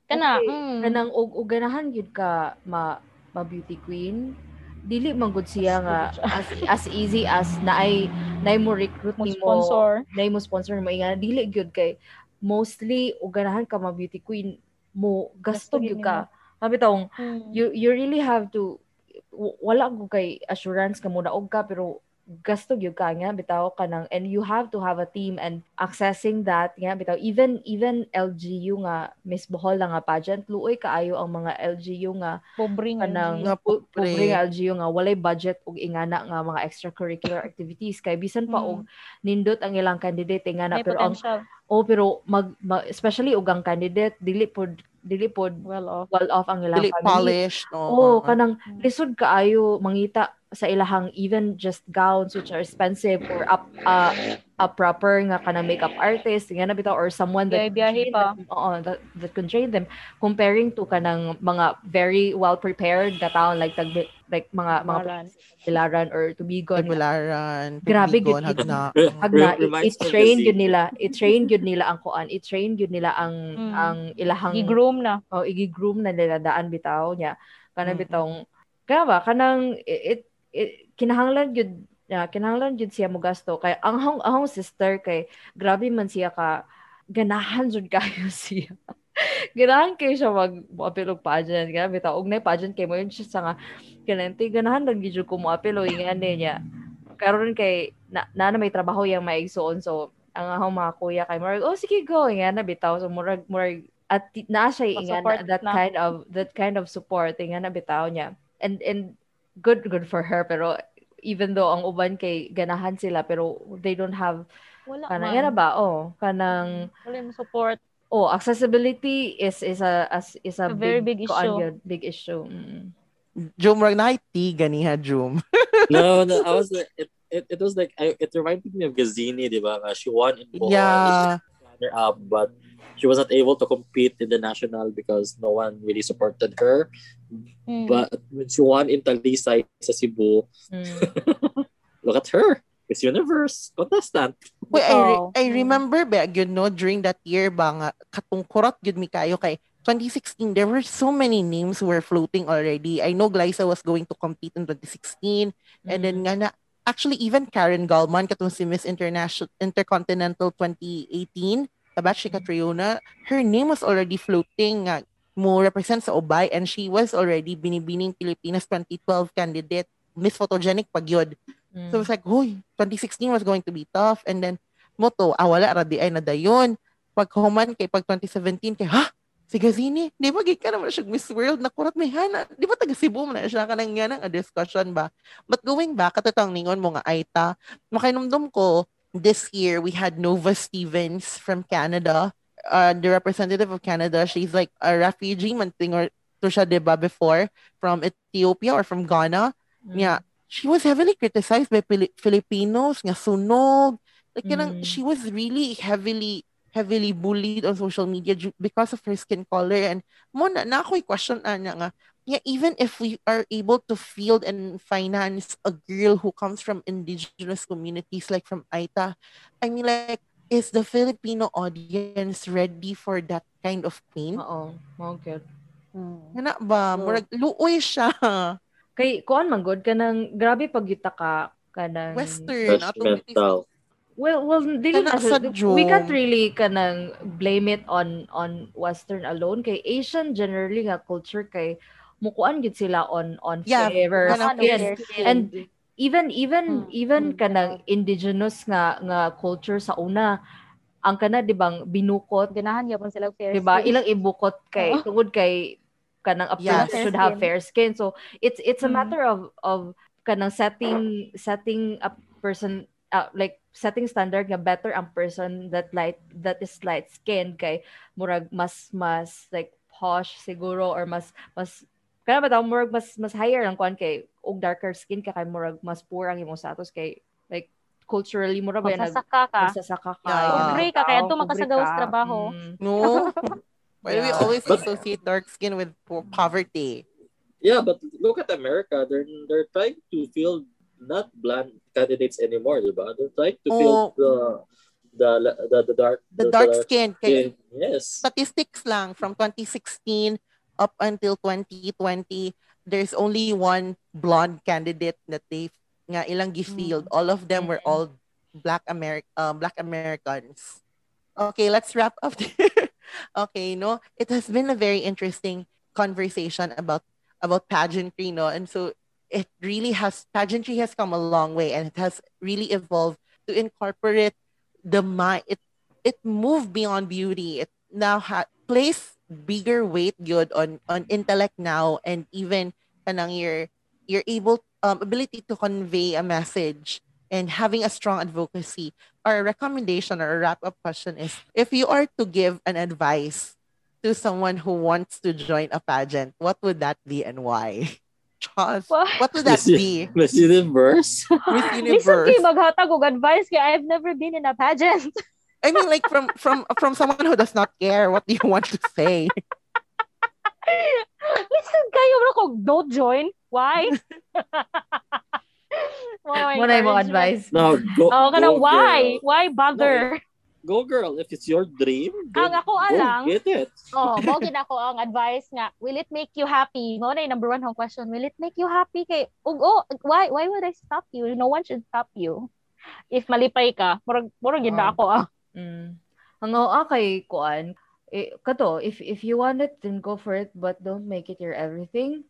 Kana Okay, mm. kanang og og ganahan gyud ka ma ma beauty queen dili man gud siya nga as as easy as naay naay mo recruit mo nimo sponsor naay mo sponsor mo inga dili gyud kay mostly og ganahan ka ma beauty queen mo gasto gyud ka sabi taong Mm. you you really have to wala ko kay assurance ka mo daog ka pero gasto gyud ka nga bitaw ka nang and you have to have a team and accessing that nga bitaw even even LGU nga Miss Bohol nga pageant luoy kaayo ang mga LGU nga pobre nga kanang Nga pobre. pobre nga LGU nga walay budget ug ingana nga mga extracurricular activities kay bisan pa Mm. og nindot ang ilang candidate ingana may pero ang potential oh pero mag, mag especially og ang candidate dili pod dili pod well off well off ang ilang Dili family polished. No? Oo, kanang Mm. lisod kaayo mangita sa ilahang even just gowns which are expensive or up uh, a proper nga kanang makeup artist nga na bitaw or someone that can train pa. them, oo, that, that can train them comparing to kanang mga very well prepared na taon like tag like mga mga Maran. pilaran or tubigon Tagularan. Grabe, gid- hagna. Agna, Re- reminds me of i-train the yun nila, i-train yun nila ang kuan, i-train yun nila ang Mm. ang ilahang gi-groom na o igi-groom na nila daan bitaw niya kanang Mm. bitawng kaya ba kanang it, it, kinahanglan gyud ya kinahanglan gyud siya mo gasto kay ang hong ang sister kay grabe man siya ka ganahan jud kayo siya. Ganahan kay siya mag moapil og pageant. Kaya bitaw og na pageant kay mo yun siya sa nga kanang ganahan lang gyud ko mo apil o ingan niya. Karon kay na, na, na may trabaho yang maigsoon. So ang akong mga kuya kay murag oh sige go. Ingan na bitaw. So murag murag at naa siya ingan that na. kind of that kind of support. Ingan na bitaw niya. And and good good for her pero even though ang uban kay ganahan sila pero they don't have wala kanang man ba oh kanang wala mo support oh accessibility is is a as is a, A very big kuan issue. yun, big issue mm. Jum, rag na ti ganiha, Jum. no, no, I was like, it, it, it was like, I, it reminded me of Gazini, di ba? She won in Bohol. Yeah. up, but she was not able to compete in the national because no one really supported her. Mm. But when she won in Talisay sa Cebu, Mm. look at her. Miss Universe contestant. Wait, I, re- I Mm. remember ba, you know, during that year ba nga, katungkurat yun mi kayo kay 2016, there were so many names who were floating already. I know Glyza was going to compete in 2016. And then nga na, actually even Karen Gallman, katong si Miss International Intercontinental 2018, kabat si Catriona, her name was already floating nga mo represent sa Ubay and she was already binibining Pilipinas 2012 candidate Miss Photogenic pag yun. Mm. So it was like, hoy, 2016 was going to be tough. And then, moto, ah, wala, radi ay na dayon. Pag human kay pag 2017, kay, ha? Si Gazini, di ba gay ka naman siya Miss World, nakurat may hana. Di ba taga Cebu mo na siya ka nang yan ang discussion ba? But going back, katotang ningon mo nga, Aita, makinumdum ko, this year, we had Nova Stevens from Canada, uh, the representative of Canada. She's like a refugee, manting or to siya, di ba, before, from Ethiopia or from Ghana. Mm. Yeah, she was heavily criticized by Pili- Filipinos nga sunog. Like, kanang, Mm. she was really heavily heavily bullied on social media because of her skin color. And mo na, na ako'y question ana nga, yeah, even if we are able to field and finance a girl who comes from indigenous communities like from Aita, I mean like, is the Filipino audience ready for that kind of pain? Oo, mao gyud. Mm. Nga ba? So- Murag, luoy siya. Kay kuan man gud kanang grabe pag yuta ka kanang Western. Judgmental. Well, well, dili Kana na sa we can't really kanang blame it on on Western alone kay Asian generally nga culture kay mukuan gid sila on on Yeah, skin. fair skin. And even even Mm, even mm, kanang indigenous nga nga culture sa una ang kana di bang binukot ganahan yapon sila fair di ba skin. ilang ibukot kay Oo. tungod kay kanang a Yes. should Fair have skin. fair skin so it's it's a Mm. matter of of kanang setting setting a person uh, like setting standard nga better ang person that light that is light skinned kay murag mas mas like posh siguro or mas mas kaya ba daw murag mas mas higher ang kwan kay og darker skin ka kay murag mas poor ang imong status kay like culturally mo ra ba nag Magsasaka ka. nagsasaka ka. Yeah. ka, kaya doon ka sa trabaho. Mm. No. Why do we always But- associate dark skin with po- poverty? Yeah, but look at America. They're they're trying to field not blonde candidates anymore, diba? They're trying to field the the the, the dark The dark skin. Kaya skin. Yes. statistics lang from 2016 up until 2020, there's only one blonde candidate that they nga ilang gifield. All of them were all black Ameri- uh, black Americans. Okay, let's wrap up. okay, no, it has been a very interesting conversation about about pageantry, no, and so it really has pageantry has come a long way, and it has really evolved to incorporate the mind. It it moved beyond beauty. It now ha- place bigger weight good on on intellect now, and even kanang your you're able um, ability to convey a message and having a strong advocacy. Our recommendation or a wrap up question is: If you are to give an advice to someone who wants to join a pageant, what would that be and why? Chas, What? what would that Miss, be? Miss Universe. Miss Listen Universe. kayo maghatag og advice kaya I've never been in a pageant. I mean, like from from from someone who does not care. What do you want to say? Listen kayo bro kung don't join. Why? Why Mo na yung encouragement? advice. No, go. Oh, kana go, why? girl. Why bother? Go girl. If it's your dream, Ang ako go alang, get it. oh, mo gid ako ang advice nga, will it make you happy? Mo na number one hong question, will it make you happy kay ug oh, why why would I stop you? No one should stop you. If malipay ka, murag murag gid Oh. ako ah. Mm. Ang oo kay kuan, eh, kato, if if you want it, then go for it, but don't make it your everything.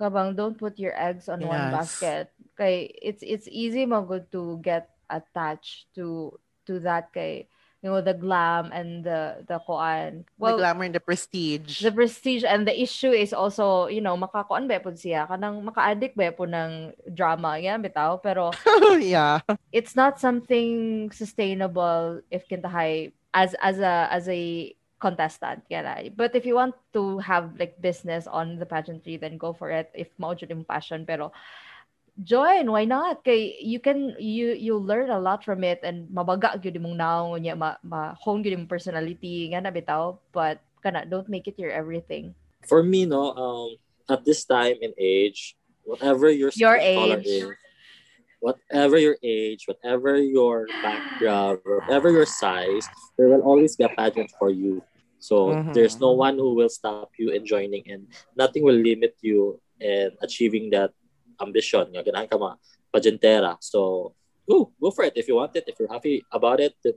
Kabang don't put your eggs on one Yes. basket. Kay it's it's easy magod to get attached to to that kay you know the glam and the the kuan. the glamour and the prestige. the prestige and the issue is also, you know, makakuan ba po siya, kanang maka-addict ba po ng drama, yan bitaw, pero yeah. it's not something sustainable if kintahay as as a as a contestant yeah but if you want to have like business on the pageantry then go for it if mao jud passion pero join why not kay you can you you learn a lot from it and mabaga gyud imong naong nya ma, ma hone gyud imong personality nga na bitaw but kana don't make it your everything For me, no, um, at this time and age, whatever your Your age. is, whatever your age, whatever your background, whatever your size, there will always be a pageant for you. So Mhm. there's no one who will stop you in joining, and nothing will limit you in achieving that ambition. Nga ganahan ka ma pageantera. So go, go for it if you want it. If you're happy about it, then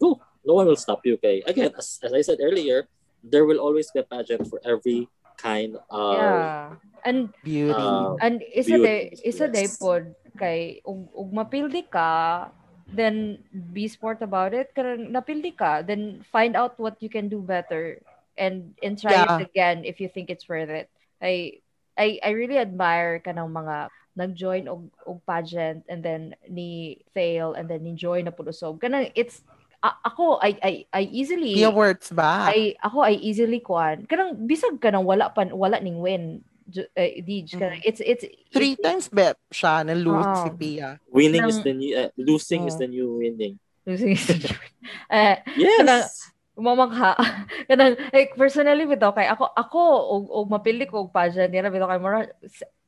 go. No one will stop you. Okay. Again, as, as I said earlier, there will always be a pageant for every kind of yeah and Beauty. uh, And isa Beauty, day, isa day yes. pod kay ug, ug mapildi ka, then be smart about it. Karang napildi ka, then find out what you can do better and and try Yeah. it again if you think it's worth it. I I I really admire kanang mga nag-join og, og pageant and then ni fail and then ni join na pulusog. Kanang it's a- ako I I I easily the awards ba? I ako I easily kuan. Kanang bisag ka nang wala pan wala ning win. Ju- eh, Dij, kanang it's it's Three it- times bet siya na lose Oo. si Pia. winning is Ng- the new uh, losing is Oh. the new winning. losing is the truth. Eh, Yes. Mamangha. Kanang like personally bitaw kay ako ako og, og mapili ko og pageant nila bitaw kay mura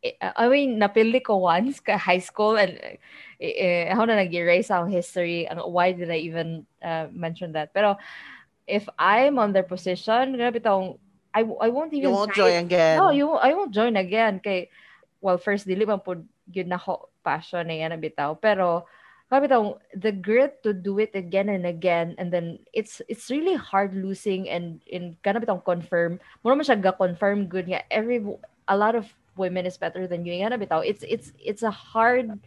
eh, I mean napili ko once ka high school and eh, eh, ako na nag-erase ang history ang why did I even uh, mention that pero if I'm on their position grabe bitaw I, I won't even You won't try join again. No, you I won't join again kay well first dili man pud gyud nako passion na yan bitaw pero bitaw the grit to do it again and again and then it's it's really hard losing and in kana bitaw confirm. Mo man siya ga confirm good nga. Every a lot of women is better than you nga bitaw it's it's it's a hard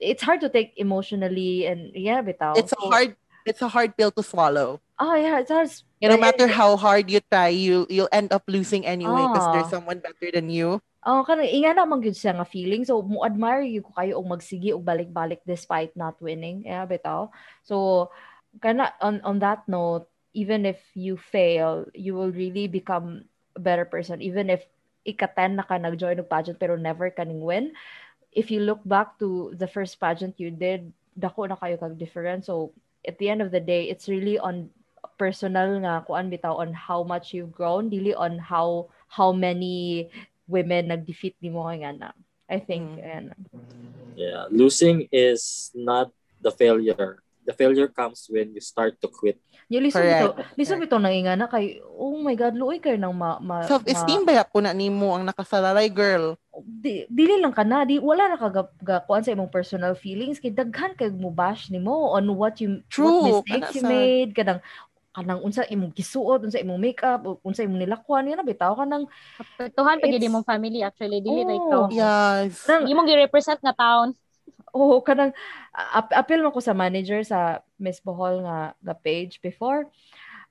it's hard to take emotionally and yeah bitaw It's a hard it's a hard pill to swallow. oh yeah it's hard No matter how hard you try, you you'll end up losing anyway because Ah. there's someone better than you. Oh, kanang inga naman gyud siya nga feeling. So mo admire you ko kayo og magsige og balik-balik despite not winning. Yeah, bitaw. So kana on on that note, even if you fail, you will really become a better person even if ika-10 na ka nag-join og pageant pero never ka ning win. If you look back to the first pageant you did, dako na kayo kag different. So at the end of the day, it's really on personal nga kuan bitaw on how much you've grown, dili on how how many women nag-defeat nimo kay nga na. I think Mm. and Yeah, losing is not the failure. The failure comes when you start to quit. Yung lisod Correct. ito, lisod ito nang ingana kay, oh my God, luoy kayo ng ma, ma, Self-esteem ba ko na nimo ang nakasalalay girl? ma- di, dili lang ka na, di, wala na ka ga- kuan sa imong personal feelings, kay daghan kay mo bash nimo on what you, True, what mistakes kana you sa- made, kanang, kanang unsa imong gisuot, unsa imong makeup, unsa imong nilakwan, na bitaw ka ng, Apektuhan pag It's- hindi mong family actually dili na Oh. ikaw. Yes. Nang- Hindi mo gi-represent nga taon. Oh, kanang, ap- appeal mo ko sa manager sa Miss Bohol nga, nga page before,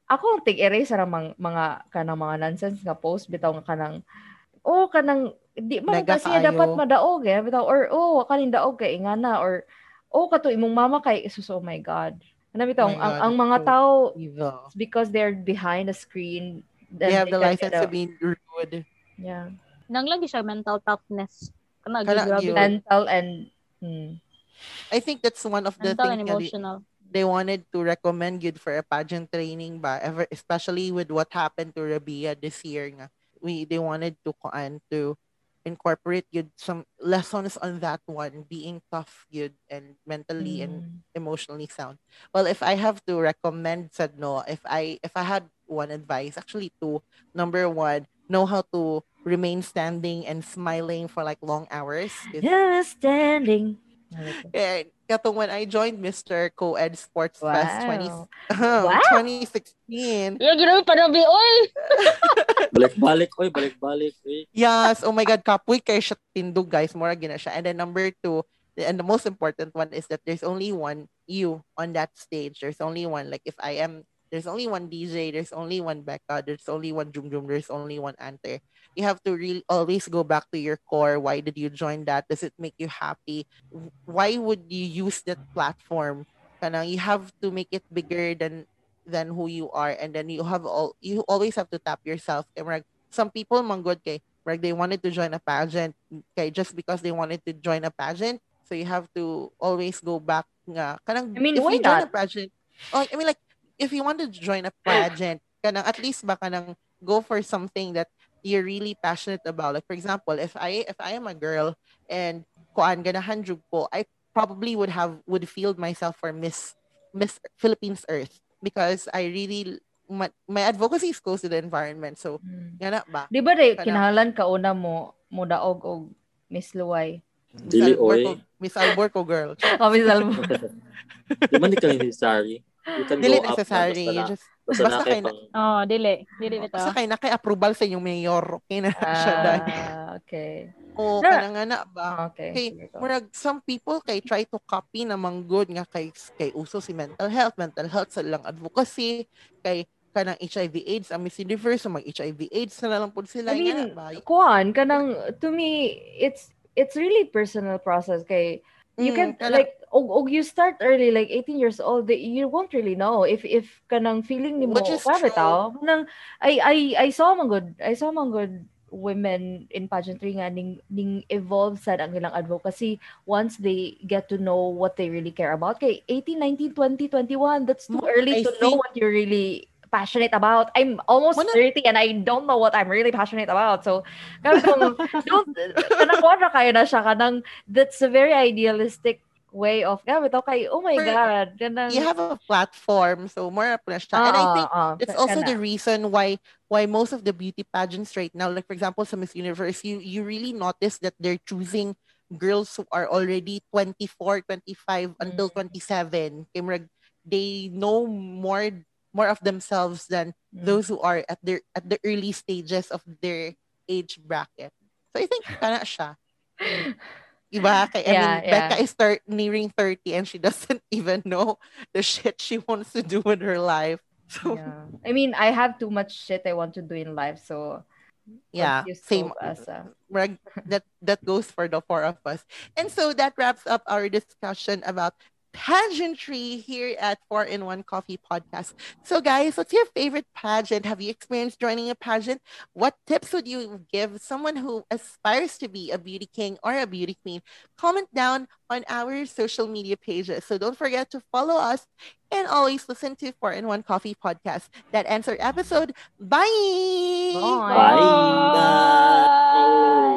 ako ang tig-erase ra mang mga kanang mga nonsense nga post bitaw nga kanang oh kanang di man kasi dapat madaog eh bitaw or oh kaning daog kay ingana or oh kato imong mama kay sus oh my god ana bitaw Oh ang, God, ang mga so tao Evil. because they're behind the screen They have the can license to a- be rude. yeah Nang lagi siya mental toughness. Kana Kana grabe. yun. mental and hmm. I think that's one of the Mental things nga di- they wanted to recommend good for a pageant training ba ever especially with what happened to Rabia this year nga. We they wanted to kuan to incorporate good some lessons on that one being tough good and mentally and Mm. emotionally sound. Well if i have to recommend said no. If i if i had one advice actually two. Number one know how to remain standing and smiling for like long hours 'Cause just standing eh, katong when I joined Mr. Co-ed Sports Fest 20, Wow. Wow. 2016. Yeah, grabe pa na oy. Balik-balik, oy, balik-balik. Oy. Yes, oh my God, kapoy kay siya tindog guys, mura gina siya. And then number two, and the most important one is that there's only one you on that stage. There's only one. Like if I am, there's only one DJ, there's only one Becca, there's only one Jum Jum, there's only one Ante. You have to really always go back to your core. Why did you join that? Does it make you happy? Why would you use that platform? Kanang you have to make it bigger than than who you are, and then you have all you always have to tap yourself. And like, some people man good kay like they wanted to join a pageant kay just because they wanted to join a pageant. So you have to always go back nga. Kanang I mean, if why you join a pageant, oh, I mean like if you wanted to join a pageant, kanang at least ba kanang go for something that you're really passionate about. Like for example, if I if I am a girl and kuan ganahan jud ko, I probably would have would field myself for Miss Miss Philippines Earth because I really my, my advocacy is close to the environment. So, Hmm. gana ba? Di ba day Kana- kinahanglan ka una mo mo daog og Miss Luway? Miss Dili, Alborco, oy. Miss Alborco girl. Oh, Miss Albo. Di ba hindi ka necessary? You can Dili go up necessary. na, basta, just na, basta, basta na kay kay na- pang, Oh, dili. Dili bitaw. basta kay na kay approval sa inyong mayor. Okay na siya dahil. Ah, okay. Oo, Na- kana nga na ba? Ah, okay. Ko. murag some people kay try to copy namang good nga kay kay uso si mental health, mental health sa ilang advocacy, kay kanang HIV AIDS, ang Miss Universe, so mag HIV AIDS na lang pud sila I nga na mean, ba? kuan kanang to me it's it's really personal process kay you Mm, can kana- like og, og you start early like 18 years old that you won't really know if if kanang feeling is grabe true. tao kanang I I I saw man good I saw man good women in pageantry nga ning ning evolve sad ang ilang advocacy once they get to know what they really care about kay 18 19 20 21 that's too early I to know what you're really passionate about I'm almost Wala- 30 and I don't know what I'm really passionate about so don't kanang kuha na kayo na siya kanang that's a very idealistic way of gamit oh my For- god you have a platform, so more na siya. And I Ah, think ah, That's ka- also kana. the reason why why most of the beauty pageants right now, like for example, some Miss Universe, you you really notice that they're choosing girls who are already 24, 25 until Mm. 27. They know more more of themselves than Mm. those who are at their at the early stages of their age bracket. So I think kana siya. Iba kay I Yeah, mean, yeah. Becca is start nearing 30 and she doesn't even know the shit she wants to do with her life. So yeah. I mean, I have too much shit I want to do in life, so yeah same as Reg- that that goes for the four of us and so that wraps up our discussion about pageantry here at Four in One Coffee Podcast. So, guys, what's your favorite pageant? Have you experienced joining a pageant? What tips would you give someone who aspires to be a beauty king or a beauty queen? Comment down on our social media pages. So, don't forget to follow us and always listen to Four in One Coffee Podcast. That ends our episode. Bye. Bye. Bye.